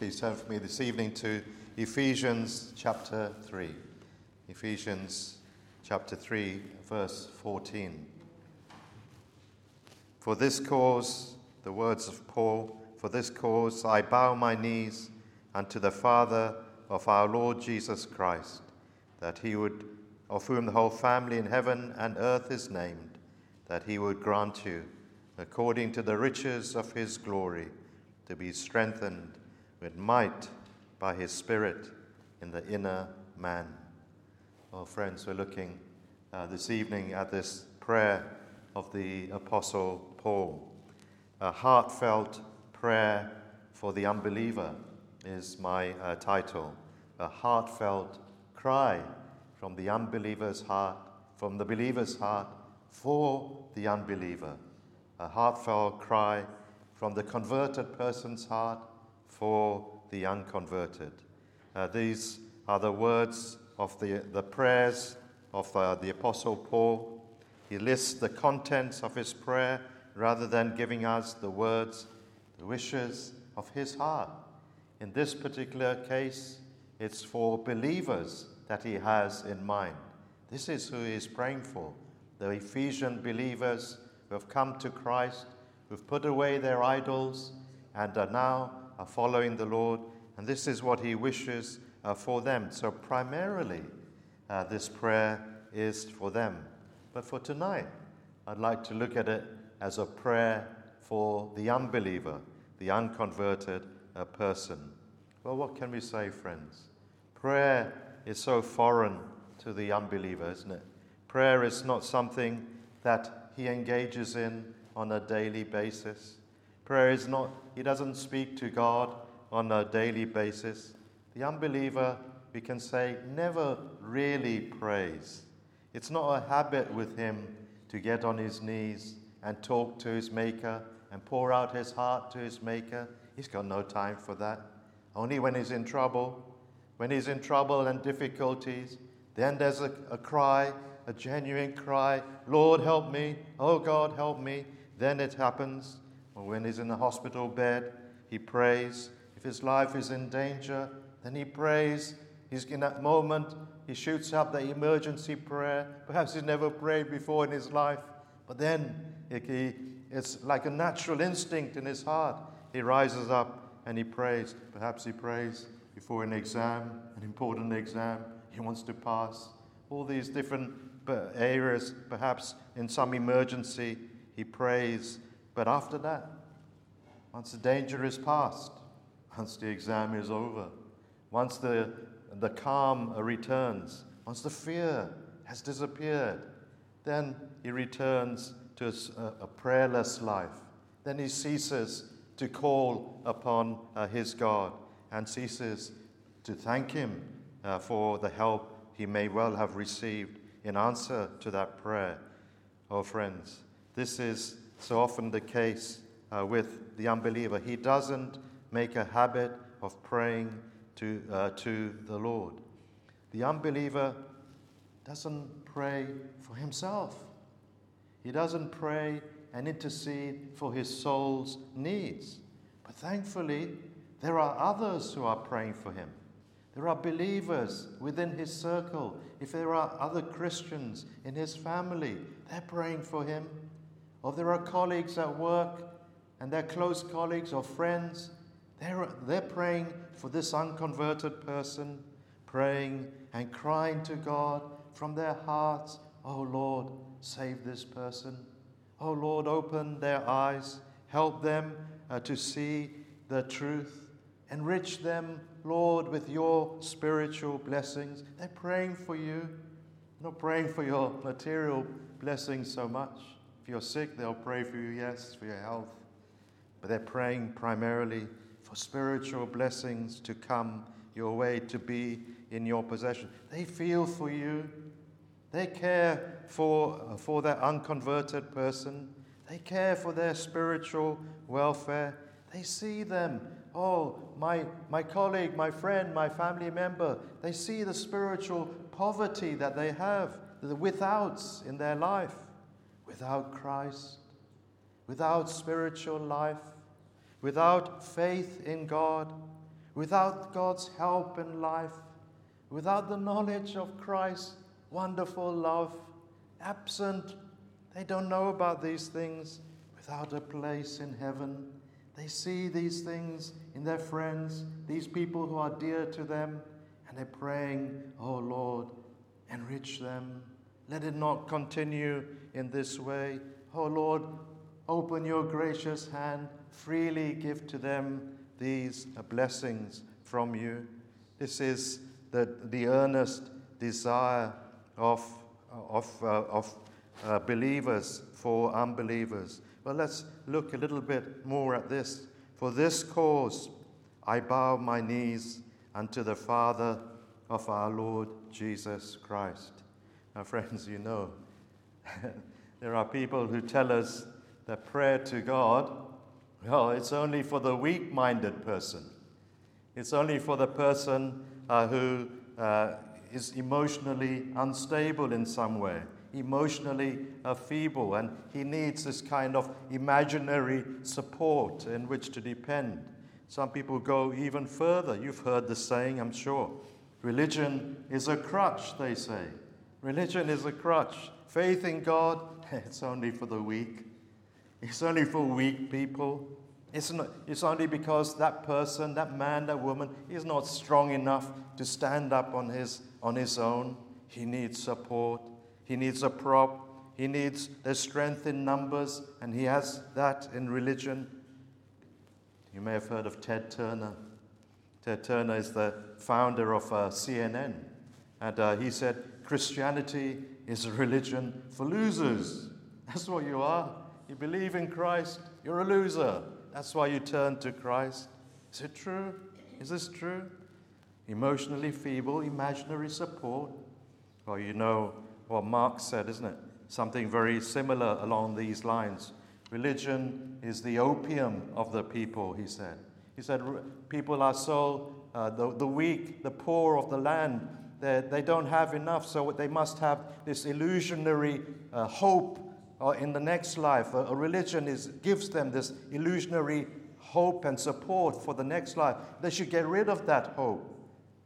please turn for me this evening to Ephesians chapter 3. Ephesians chapter 3, verse 14. For this cause, the words of Paul, for this cause I bow my knees unto the Father of our Lord Jesus Christ, that he would, of whom the whole family in heaven and earth is named, that he would grant you, according to the riches of his glory, to be strengthened with might by his Spirit in the inner man. Well, friends, we're looking uh, this evening at this prayer of the Apostle Paul. A heartfelt prayer for the unbeliever is my uh, title. A heartfelt cry from the unbeliever's heart, from the believer's heart for the unbeliever. A heartfelt cry from the converted person's heart for the unconverted. Uh, these are the words of the, the prayers of uh, the Apostle Paul. He lists the contents of his prayer rather than giving us the words, the wishes of his heart. In this particular case, it's for believers that he has in mind. This is who he is praying for the Ephesian believers who have come to Christ, who've put away their idols, and are now are following the Lord. And this is what he wishes uh, for them. So, primarily, uh, this prayer is for them. But for tonight, I'd like to look at it as a prayer for the unbeliever, the unconverted uh, person. Well, what can we say, friends? Prayer is so foreign to the unbeliever, isn't it? Prayer is not something that he engages in on a daily basis. Prayer is not, he doesn't speak to God on a daily basis. The unbeliever, we can say, never really prays. It's not a habit with him to get on his knees and talk to his Maker and pour out his heart to his Maker. He's got no time for that. Only when he's in trouble, when he's in trouble and difficulties, then there's a, a cry, a genuine cry, Lord, help me. Oh, God, help me. Then it happens. Or when he's in the hospital bed, he prays. If his life is in danger, then he prays. He's in that moment, he shoots up the emergency prayer. Perhaps he's never prayed before in his life, but then he, it's like a natural instinct in his heart. He rises up and he prays. Perhaps he prays before an exam, an important exam. He wants to pass. All these different uh, areas, perhaps in some emergency, he prays. But after that, once the danger is past, once the exam is over, once the, the calm returns, once the fear has disappeared, then he returns to a, a prayerless life. Then he ceases to call upon uh, his God and ceases to thank him uh, for the help he may well have received in answer to that prayer. Oh, friends, this is so often the case uh, with the unbeliever. He doesn't make a habit of praying to, uh, to the Lord. The unbeliever doesn't pray for himself. He doesn't pray and intercede for his soul's needs. But thankfully, there are others who are praying for him. There are believers within his circle. If there are other Christians in his family, they're praying for him. Or there are colleagues at work and their close colleagues or friends, they're, they're praying for this unconverted person, praying and crying to God from their hearts, Oh Lord, save this person. Oh Lord, open their eyes, help them uh, to see the truth, enrich them, Lord, with your spiritual blessings. They're praying for you, not praying for your material blessings so much. If you're sick, they'll pray for you, yes, for your health. But they're praying primarily for spiritual blessings to come your way, to be in your possession. They feel for you. They care for, uh, for that unconverted person. They care for their spiritual welfare. They see them. Oh, my, my colleague, my friend, my family member. They see the spiritual poverty that they have, the withouts in their life. Without Christ, without spiritual life, without faith in God, without God's help in life, without the knowledge of Christ's wonderful love, absent, they don't know about these things, without a place in heaven. They see these things in their friends, these people who are dear to them, and they're praying, Oh Lord, enrich them. Let it not continue in this way. Oh Lord, open your gracious hand, freely give to them these blessings from you. This is the, the earnest desire of, of, uh, of uh, believers for unbelievers. Well, let's look a little bit more at this. For this cause I bow my knees unto the Father of our Lord Jesus Christ. Now, friends, you know, there are people who tell us that prayer to God, well, it's only for the weak minded person. It's only for the person uh, who uh, is emotionally unstable in some way, emotionally uh, feeble, and he needs this kind of imaginary support in which to depend. Some people go even further. You've heard the saying, I'm sure. Religion is a crutch, they say. Religion is a crutch. Faith in God, it's only for the weak. It's only for weak people. It's, not, it's only because that person, that man, that woman, is not strong enough to stand up on his, on his own. He needs support. He needs a prop. He needs the strength in numbers, and he has that in religion. You may have heard of Ted Turner. Ted Turner is the founder of uh, CNN. And uh, he said, Christianity is a religion for losers. That's what you are. You believe in Christ, you're a loser. That's why you turn to Christ. Is it true? Is this true? Emotionally feeble, imaginary support. Well, you know what Marx said, isn't it? Something very similar along these lines. Religion is the opium of the people, he said. He said, People are so, uh, the, the weak, the poor of the land, they don't have enough, so they must have this illusionary uh, hope uh, in the next life. A, a religion is, gives them this illusionary hope and support for the next life. They should get rid of that hope.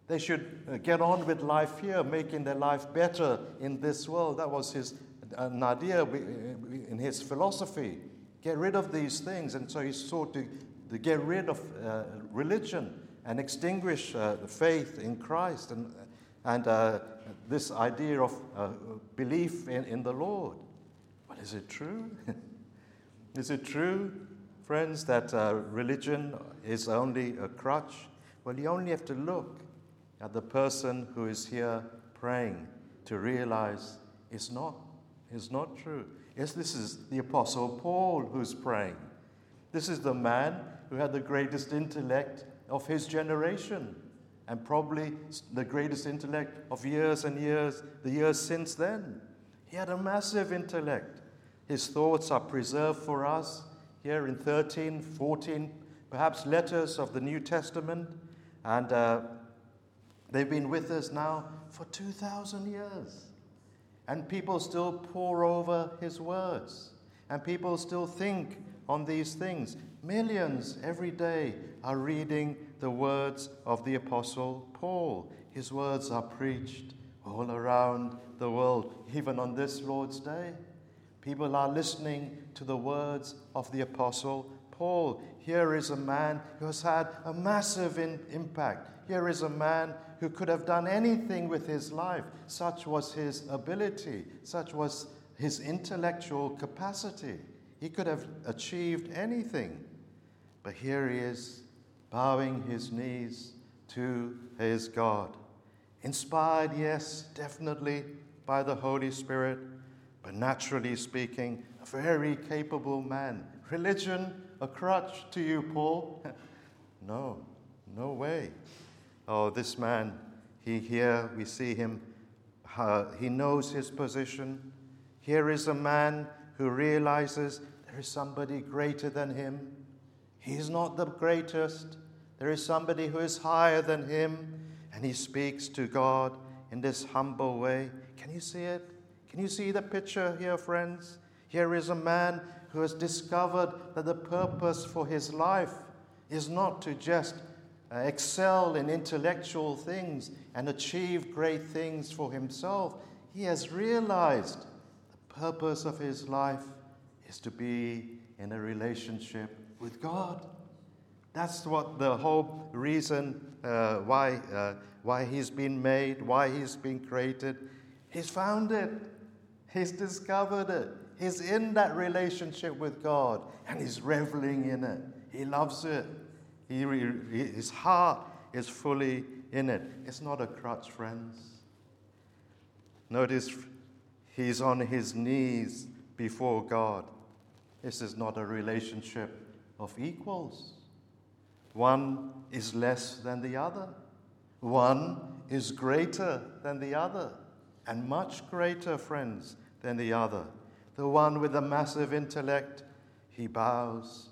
They should uh, get on with life here, making their life better in this world. That was his an idea in his philosophy. Get rid of these things. And so he sought to, to get rid of uh, religion and extinguish uh, the faith in Christ and, and uh, this idea of uh, belief in, in the Lord. Well, is it true? is it true, friends, that uh, religion is only a crutch? Well, you only have to look at the person who is here praying to realize it's not. It's not true. Yes, this is the Apostle Paul who's praying. This is the man who had the greatest intellect of his generation and probably the greatest intellect of years and years, the years since then. He had a massive intellect. His thoughts are preserved for us here in 13, 14, perhaps letters of the New Testament, and uh, they've been with us now for 2,000 years. And people still pore over his words, and people still think on these things. Millions every day are reading the words of the Apostle Paul. His words are preached all around the world, even on this Lord's Day. People are listening to the words of the Apostle Paul. Here is a man who has had a massive in- impact. Here is a man who could have done anything with his life. Such was his ability, such was his intellectual capacity. He could have achieved anything. But here he is, bowing his knees to his God. Inspired, yes, definitely by the Holy Spirit, but naturally speaking, a very capable man. Religion, a crutch to you, Paul? no, no way. Oh, this man, he here, we see him, uh, he knows his position. Here is a man who realizes there is somebody greater than him. He is not the greatest. There is somebody who is higher than him, and he speaks to God in this humble way. Can you see it? Can you see the picture here, friends? Here is a man who has discovered that the purpose for his life is not to just uh, excel in intellectual things and achieve great things for himself. He has realized the purpose of his life is to be in a relationship with God. That's what the whole reason uh, why, uh, why he's been made, why he's been created. He's found it, he's discovered it. He's in that relationship with God and he's reveling in it. He loves it. He, his heart is fully in it. It's not a crutch, friends. Notice he's on his knees before God. This is not a relationship of equals. One is less than the other. One is greater than the other, and much greater, friends, than the other. The one with the massive intellect, he bows,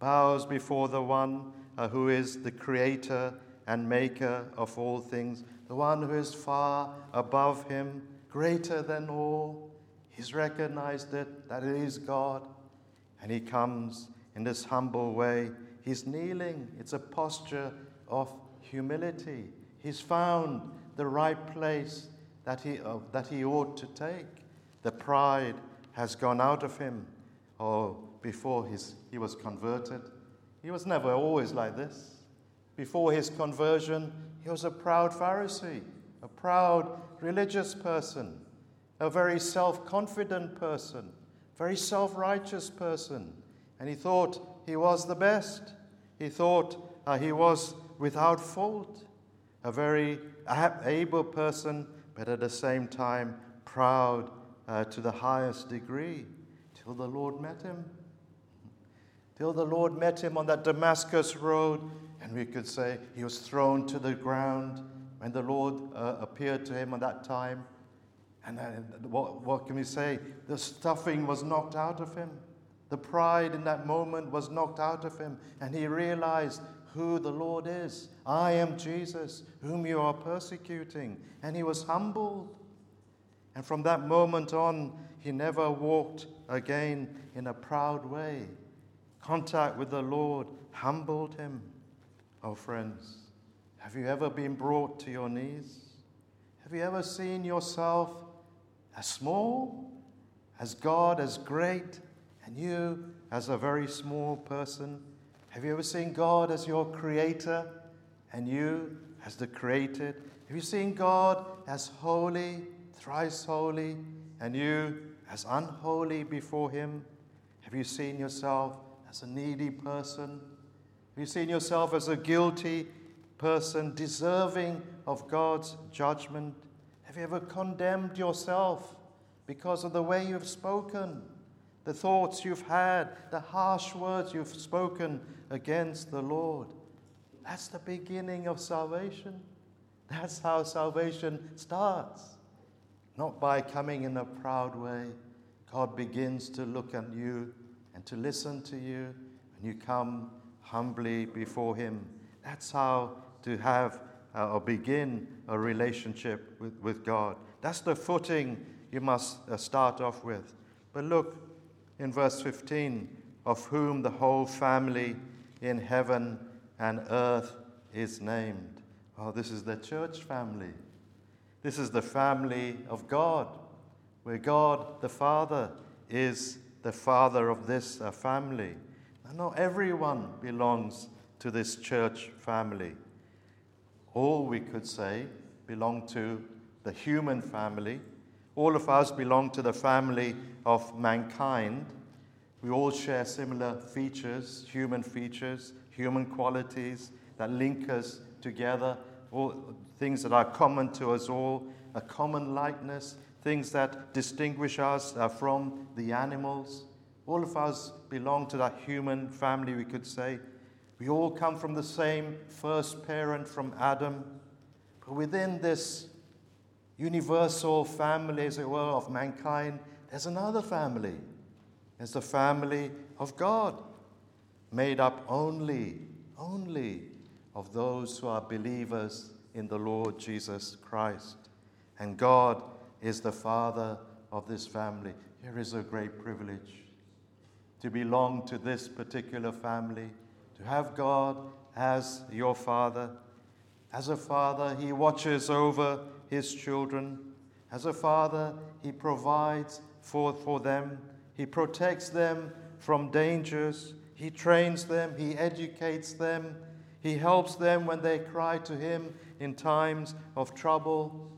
bows before the one uh, who is the creator and maker of all things, the one who is far above him, greater than all. He's recognized it, that it is God. And he comes in this humble way. He's kneeling. It's a posture of humility. He's found the right place that he, uh, that he ought to take. The pride has gone out of him. Oh, before his, he was converted, he was never always like this. Before his conversion, he was a proud Pharisee, a proud religious person, a very self confident person, very self righteous person. And he thought he was the best. He thought uh, he was without fault, a very able person, but at the same time proud uh, to the highest degree, till the Lord met him till the Lord met him on that Damascus road, and we could say he was thrown to the ground when the Lord uh, appeared to him at that time. And what, what can we say? The stuffing was knocked out of him. The pride in that moment was knocked out of him, and he realized who the Lord is. I am Jesus, whom you are persecuting. And he was humbled. And from that moment on, he never walked again in a proud way contact with the Lord humbled him. Oh, friends, have you ever been brought to your knees? Have you ever seen yourself as small, as God as great, and you as a very small person? Have you ever seen God as your creator and you as the created? Have you seen God as holy, thrice holy, and you as unholy before Him? Have you seen yourself as a needy person? Have you seen yourself as a guilty person, deserving of God's judgment? Have you ever condemned yourself because of the way you've spoken, the thoughts you've had, the harsh words you've spoken against the Lord? That's the beginning of salvation. That's how salvation starts. Not by coming in a proud way. God begins to look at you and to listen to you and you come humbly before Him. That's how to have uh, or begin a relationship with, with God. That's the footing you must uh, start off with. But look in verse 15 of whom the whole family in heaven and earth is named. Oh, this is the church family. This is the family of God, where God the Father is the father of this uh, family. I know everyone belongs to this church family. All we could say belong to the human family. All of us belong to the family of mankind. We all share similar features, human features, human qualities that link us together, all things that are common to us all, a common likeness, things that distinguish us uh, from the animals. All of us belong to that human family, we could say. We all come from the same first parent, from Adam. But within this universal family, as it were, of mankind, there's another family. There's the family of God, made up only, only of those who are believers in the Lord Jesus Christ. And God is the father of this family. Here is a great privilege to belong to this particular family, to have God as your Father. As a father, he watches over his children. As a father, he provides for, for them. He protects them from dangers. He trains them. He educates them. He helps them when they cry to him in times of trouble.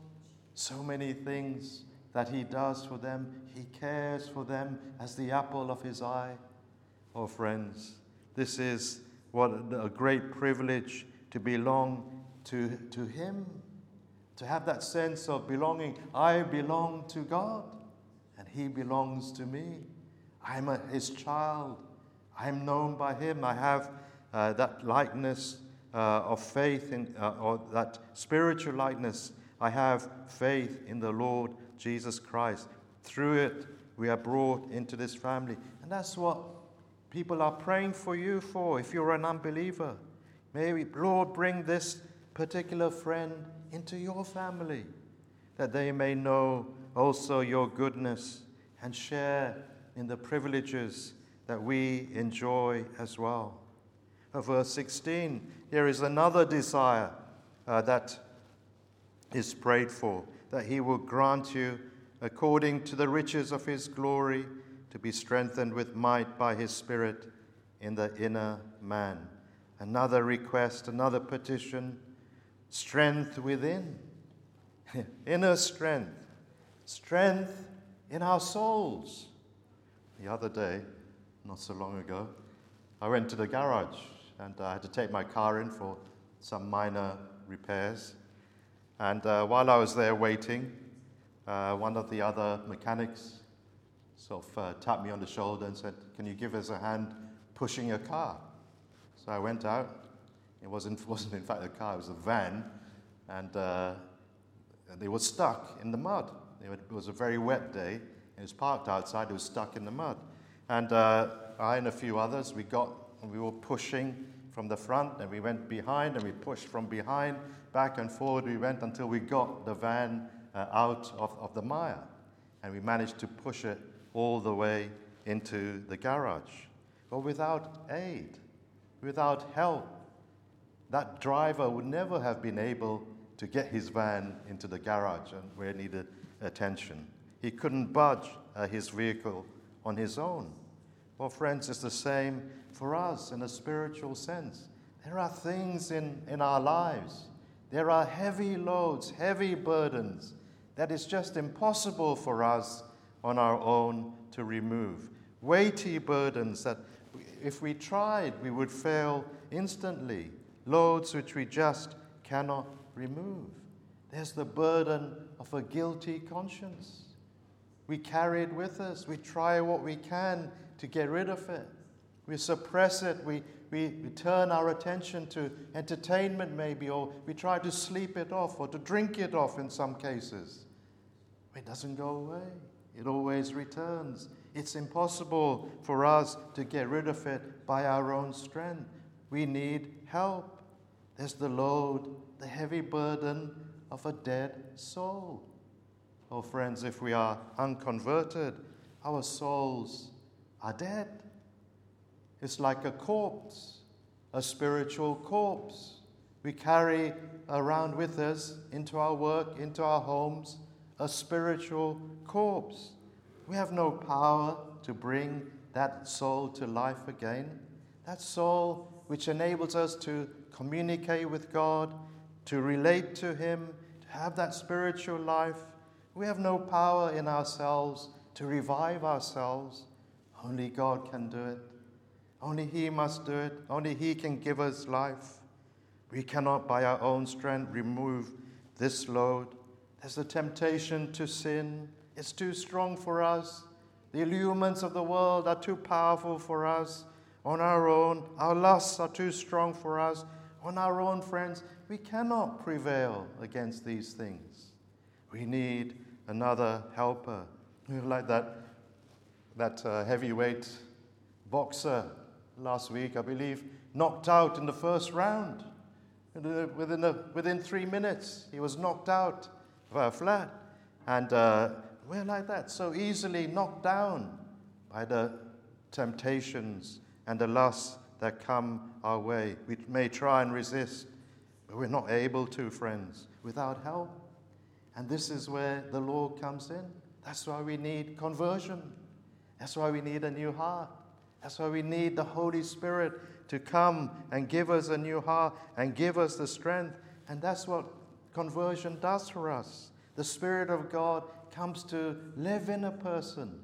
So many things that he does for them. He cares for them as the apple of his eye. Oh, friends, this is what a great privilege to belong to, to him, to have that sense of belonging. I belong to God, and he belongs to me. I'm a, his child. I'm known by him. I have uh, that likeness uh, of faith, in, uh, or that spiritual likeness. I have faith in the Lord Jesus Christ. Through it, we are brought into this family. And that's what people are praying for you for if you're an unbeliever. May we, Lord, bring this particular friend into your family that they may know also your goodness and share in the privileges that we enjoy as well. verse 16, here is another desire uh, that is prayed for that he will grant you, according to the riches of his glory, to be strengthened with might by his Spirit in the inner man. Another request, another petition strength within, inner strength, strength in our souls. The other day, not so long ago, I went to the garage and I had to take my car in for some minor repairs. And uh, while I was there waiting, uh, one of the other mechanics sort of uh, tapped me on the shoulder and said, Can you give us a hand pushing your car? So I went out. It wasn't, wasn't in fact a car, it was a van. And uh, they were stuck in the mud. It was a very wet day. It was parked outside, it was stuck in the mud. And uh, I and a few others, we got, we were pushing from the front and we went behind and we pushed from behind back and forward we went until we got the van uh, out of, of the mire. And we managed to push it all the way into the garage. But without aid, without help, that driver would never have been able to get his van into the garage and where it needed attention. He couldn't budge uh, his vehicle on his own. Well, friends, it's the same for us in a spiritual sense. There are things in, in our lives there are heavy loads, heavy burdens that is just impossible for us on our own to remove. Weighty burdens that if we tried, we would fail instantly. Loads which we just cannot remove. There's the burden of a guilty conscience. We carry it with us. We try what we can to get rid of it. We suppress it. We, we, we turn our attention to entertainment, maybe, or we try to sleep it off or to drink it off in some cases. It doesn't go away, it always returns. It's impossible for us to get rid of it by our own strength. We need help. There's the load, the heavy burden of a dead soul. Oh, friends, if we are unconverted, our souls are dead. It's like a corpse, a spiritual corpse. We carry around with us into our work, into our homes, a spiritual corpse. We have no power to bring that soul to life again. That soul which enables us to communicate with God, to relate to Him, to have that spiritual life. We have no power in ourselves to revive ourselves. Only God can do it. Only He must do it. Only He can give us life. We cannot, by our own strength, remove this load. There's a temptation to sin. It's too strong for us. The allurements of the world are too powerful for us. On our own, our lusts are too strong for us. On our own, friends, we cannot prevail against these things. We need another helper. Like that, that uh, heavyweight boxer last week, I believe, knocked out in the first round. Within, a, within three minutes, he was knocked out flat. And uh, we're like that, so easily knocked down by the temptations and the lusts that come our way. We may try and resist, but we're not able to, friends, without help. And this is where the Lord comes in. That's why we need conversion. That's why we need a new heart. That's why we need the Holy Spirit to come and give us a new heart and give us the strength. And that's what conversion does for us. The Spirit of God comes to live in a person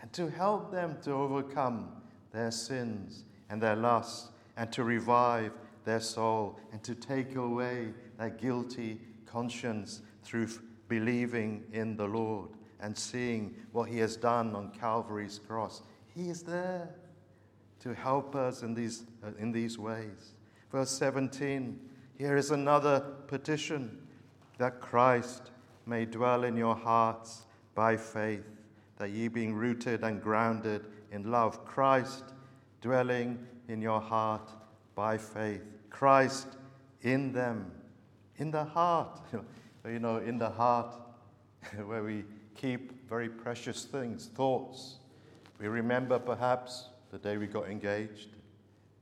and to help them to overcome their sins and their lusts and to revive their soul and to take away their guilty conscience through believing in the Lord and seeing what He has done on Calvary's cross. He is there to help us in these, uh, in these ways. Verse 17 here is another petition that Christ may dwell in your hearts by faith, that ye being rooted and grounded in love, Christ dwelling in your heart by faith, Christ in them, in the heart, you know, in the heart where we keep very precious things, thoughts. We remember perhaps the day we got engaged.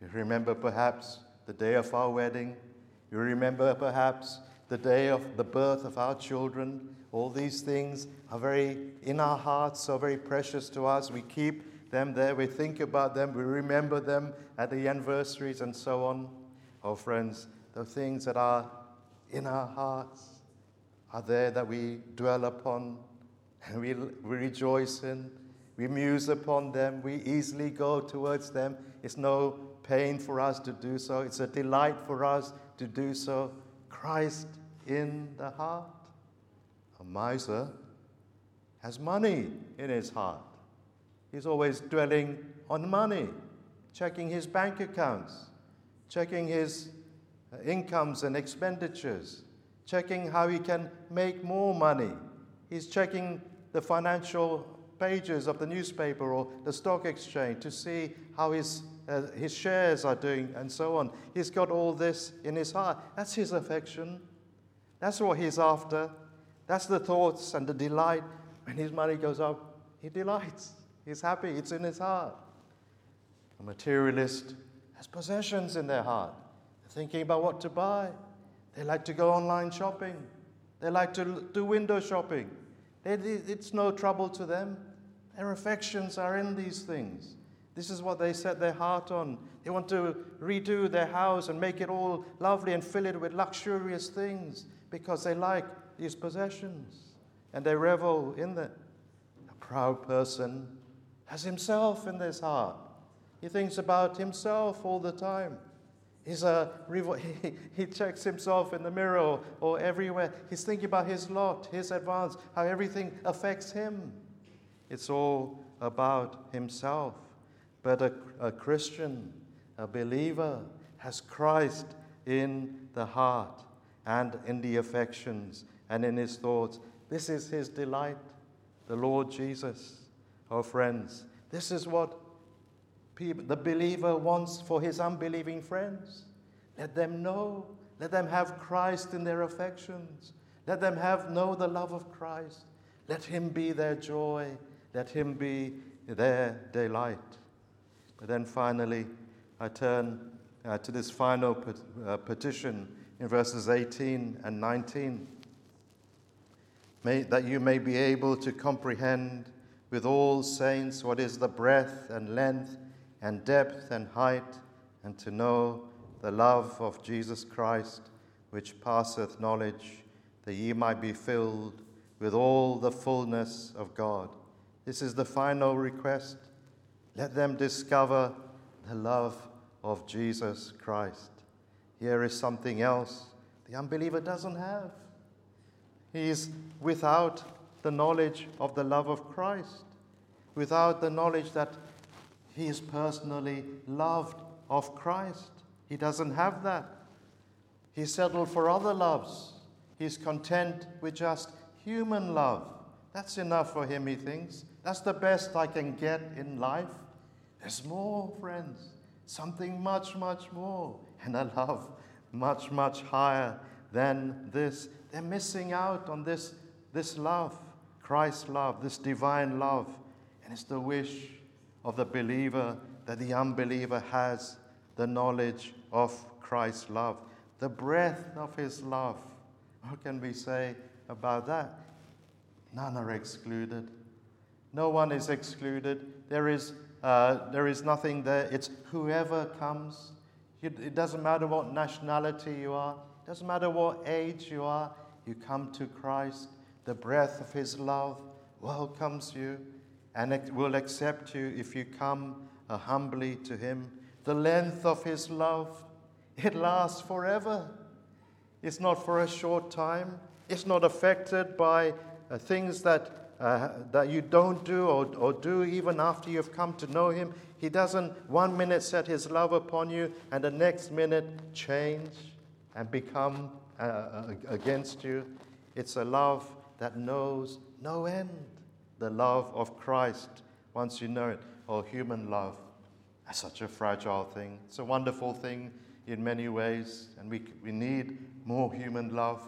We remember perhaps the day of our wedding. We remember perhaps the day of the birth of our children. All these things are very in our hearts, so very precious to us. We keep them there, we think about them, we remember them at the anniversaries and so on. Oh, friends, the things that are in our hearts are there that we dwell upon and we, we rejoice in. We muse upon them. We easily go towards them. It's no pain for us to do so, it's a delight for us to do so. Christ in the heart. A miser has money in his heart. He's always dwelling on money, checking his bank accounts, checking his uh, incomes and expenditures, checking how he can make more money. He's checking the financial pages of the newspaper or the stock exchange to see how his, uh, his shares are doing and so on. He's got all this in his heart. That's his affection. That's what he's after. That's the thoughts and the delight. When his money goes up, he delights. He's happy. It's in his heart. A materialist has possessions in their heart. They're thinking about what to buy. They like to go online shopping. They like to do window shopping. It's no trouble to them. Their affections are in these things. This is what they set their heart on. They want to redo their house and make it all lovely and fill it with luxurious things because they like these possessions and they revel in them. A proud person has himself in his heart. He thinks about himself all the time. He's a, he, he checks himself in the mirror or, or everywhere. He's thinking about his lot, his advance, how everything affects him. It's all about himself. But a, a Christian, a believer, has Christ in the heart and in the affections and in his thoughts. This is his delight, the Lord Jesus. Oh, friends, this is what people, the believer wants for his unbelieving friends. Let them know, let them have Christ in their affections. Let them have know the love of Christ. Let him be their joy. Let him be their delight. But then finally, I turn uh, to this final pet- uh, petition in verses 18 and 19. May, that you may be able to comprehend with all saints what is the breadth and length and depth and height, and to know the love of Jesus Christ, which passeth knowledge, that ye might be filled with all the fullness of God. This is the final request. Let them discover the love of Jesus Christ. Here is something else the unbeliever doesn't have. He is without the knowledge of the love of Christ, without the knowledge that he is personally loved of Christ. He doesn't have that. He's settled for other loves. He's content with just human love. That's enough for him, he thinks. That's the best I can get in life. There's more, friends. Something much, much more. And a love much, much higher than this. They're missing out on this, this love, Christ's love, this divine love. And it's the wish of the believer that the unbeliever has the knowledge of Christ's love, the breadth of his love. What can we say about that? None are excluded. No one is excluded. There is, uh, there is nothing there. It's whoever comes. It doesn't matter what nationality you are, it doesn't matter what age you are, you come to Christ. The breath of His love welcomes you and will accept you if you come uh, humbly to Him. The length of His love, it lasts forever. It's not for a short time, it's not affected by uh, things that uh, that you don't do or, or do even after you've come to know Him. He doesn't one minute set His love upon you and the next minute change and become uh, uh, against you. It's a love that knows no end. The love of Christ, once you know it, or human love. is such a fragile thing. It's a wonderful thing in many ways, and we, we need more human love.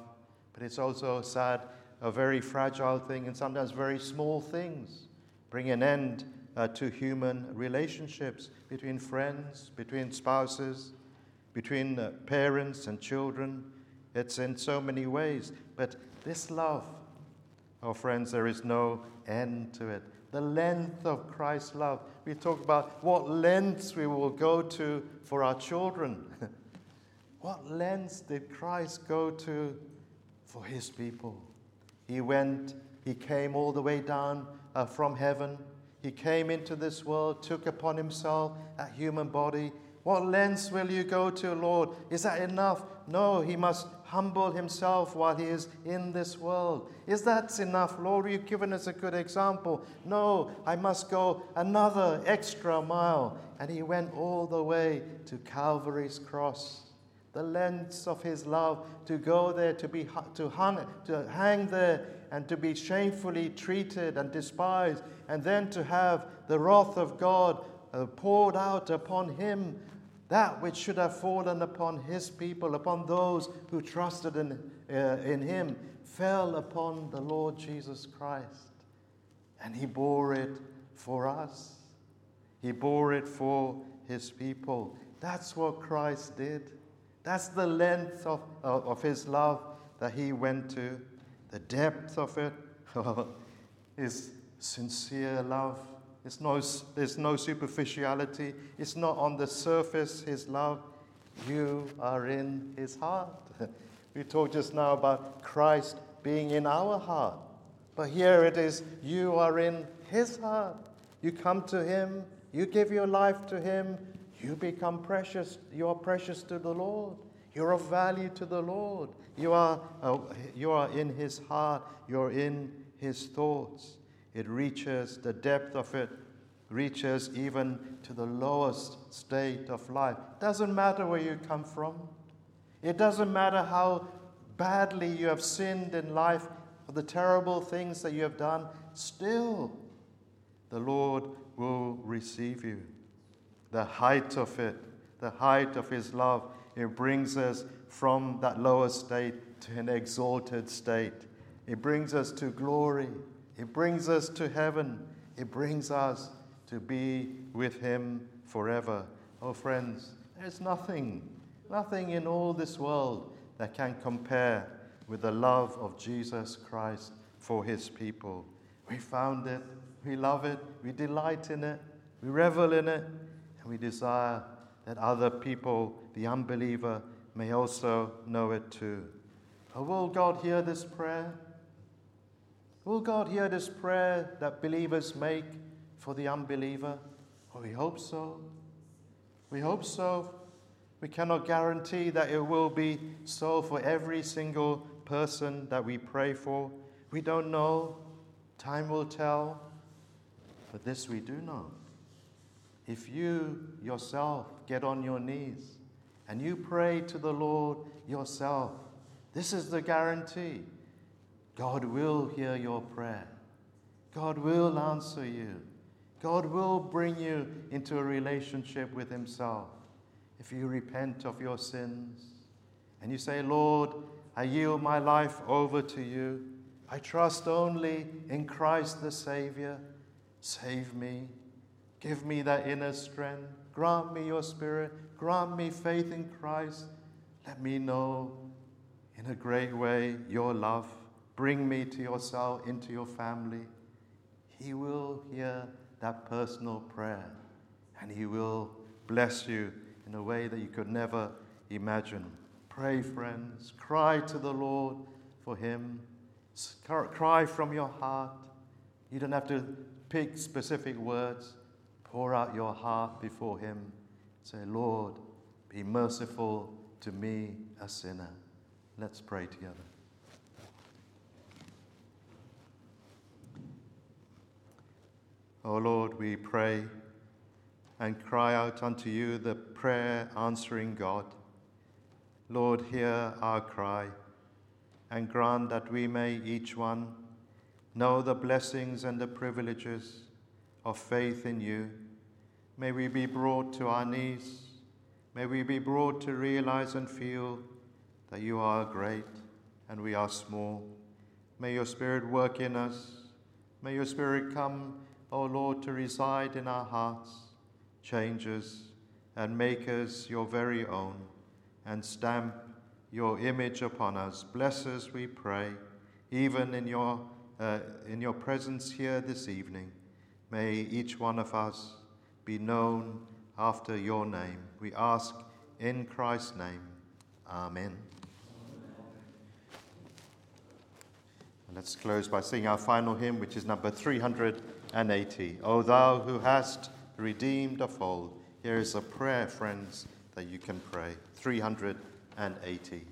But it's also sad a very fragile thing and sometimes very small things bring an end uh, to human relationships between friends, between spouses, between uh, parents and children. It's in so many ways. But this love, oh friends, there is no end to it. The length of Christ's love. We talk about what lengths we will go to for our children. what lengths did Christ go to for his people? He went, he came all the way down uh, from heaven. He came into this world, took upon himself a human body. What lengths will you go to, Lord? Is that enough? No, he must humble himself while he is in this world. Is that enough, Lord? You've given us a good example. No, I must go another extra mile. And he went all the way to Calvary's cross the lengths of his love to go there, to, be, to, hang, to hang there, and to be shamefully treated and despised, and then to have the wrath of God uh, poured out upon him, that which should have fallen upon his people, upon those who trusted in, uh, in him, fell upon the Lord Jesus Christ. And he bore it for us, he bore it for his people. That's what Christ did. That's the length of, of, his love that he went to, the depth of it is sincere love. It's no, there's no superficiality. It's not on the surface, his love. You are in his heart. we talked just now about Christ being in our heart. But here it is, you are in his heart. You come to him, you give your life to him, you become precious. You are precious to the Lord. You're of value to the Lord. You are, uh, you are in His heart. You're in His thoughts. It reaches, the depth of it reaches even to the lowest state of life. It doesn't matter where you come from. It doesn't matter how badly you have sinned in life or the terrible things that you have done. Still, the Lord will receive you the height of it, the height of His love. It brings us from that lower state to an exalted state. It brings us to glory. It brings us to heaven. It brings us to be with Him forever. Oh, friends, there's nothing, nothing in all this world that can compare with the love of Jesus Christ for His people. We found it. We love it. We delight in it. We revel in it. And we desire that other people, the unbeliever, may also know it too. Oh, will God hear this prayer? Will God hear this prayer that believers make for the unbeliever? Oh, we hope so. We hope so. We cannot guarantee that it will be so for every single person that we pray for. We don't know. Time will tell. But this we do know. If you yourself get on your knees and you pray to the Lord yourself, this is the guarantee God will hear your prayer. God will answer you. God will bring you into a relationship with Himself if you repent of your sins and you say, Lord, I yield my life over to you. I trust only in Christ the Savior. Save me. Give me that inner strength. Grant me your Spirit. Grant me faith in Christ. Let me know in a great way your love. Bring me to yourself, into your family. He will hear that personal prayer and He will bless you in a way that you could never imagine. Pray, friends. Cry to the Lord for Him. Cry from your heart. You don't have to pick specific words. Pour out your heart before Him. Say, Lord, be merciful to me, a sinner. Let's pray together. O Lord, we pray and cry out unto you, the prayer answering God. Lord, hear our cry and grant that we may each one know the blessings and the privileges of faith in you. May we be brought to our knees. May we be brought to realize and feel that you are great and we are small. May your Spirit work in us. May your Spirit come, O Lord, to reside in our hearts, change us, and make us your very own, and stamp your image upon us. Bless us, we pray, even in your, uh, in your presence here this evening. May each one of us be known after your name. We ask in Christ's name. Amen. Let's close by singing our final hymn, which is number 380. O thou who hast redeemed of old. Here is a prayer, friends, that you can pray. 380.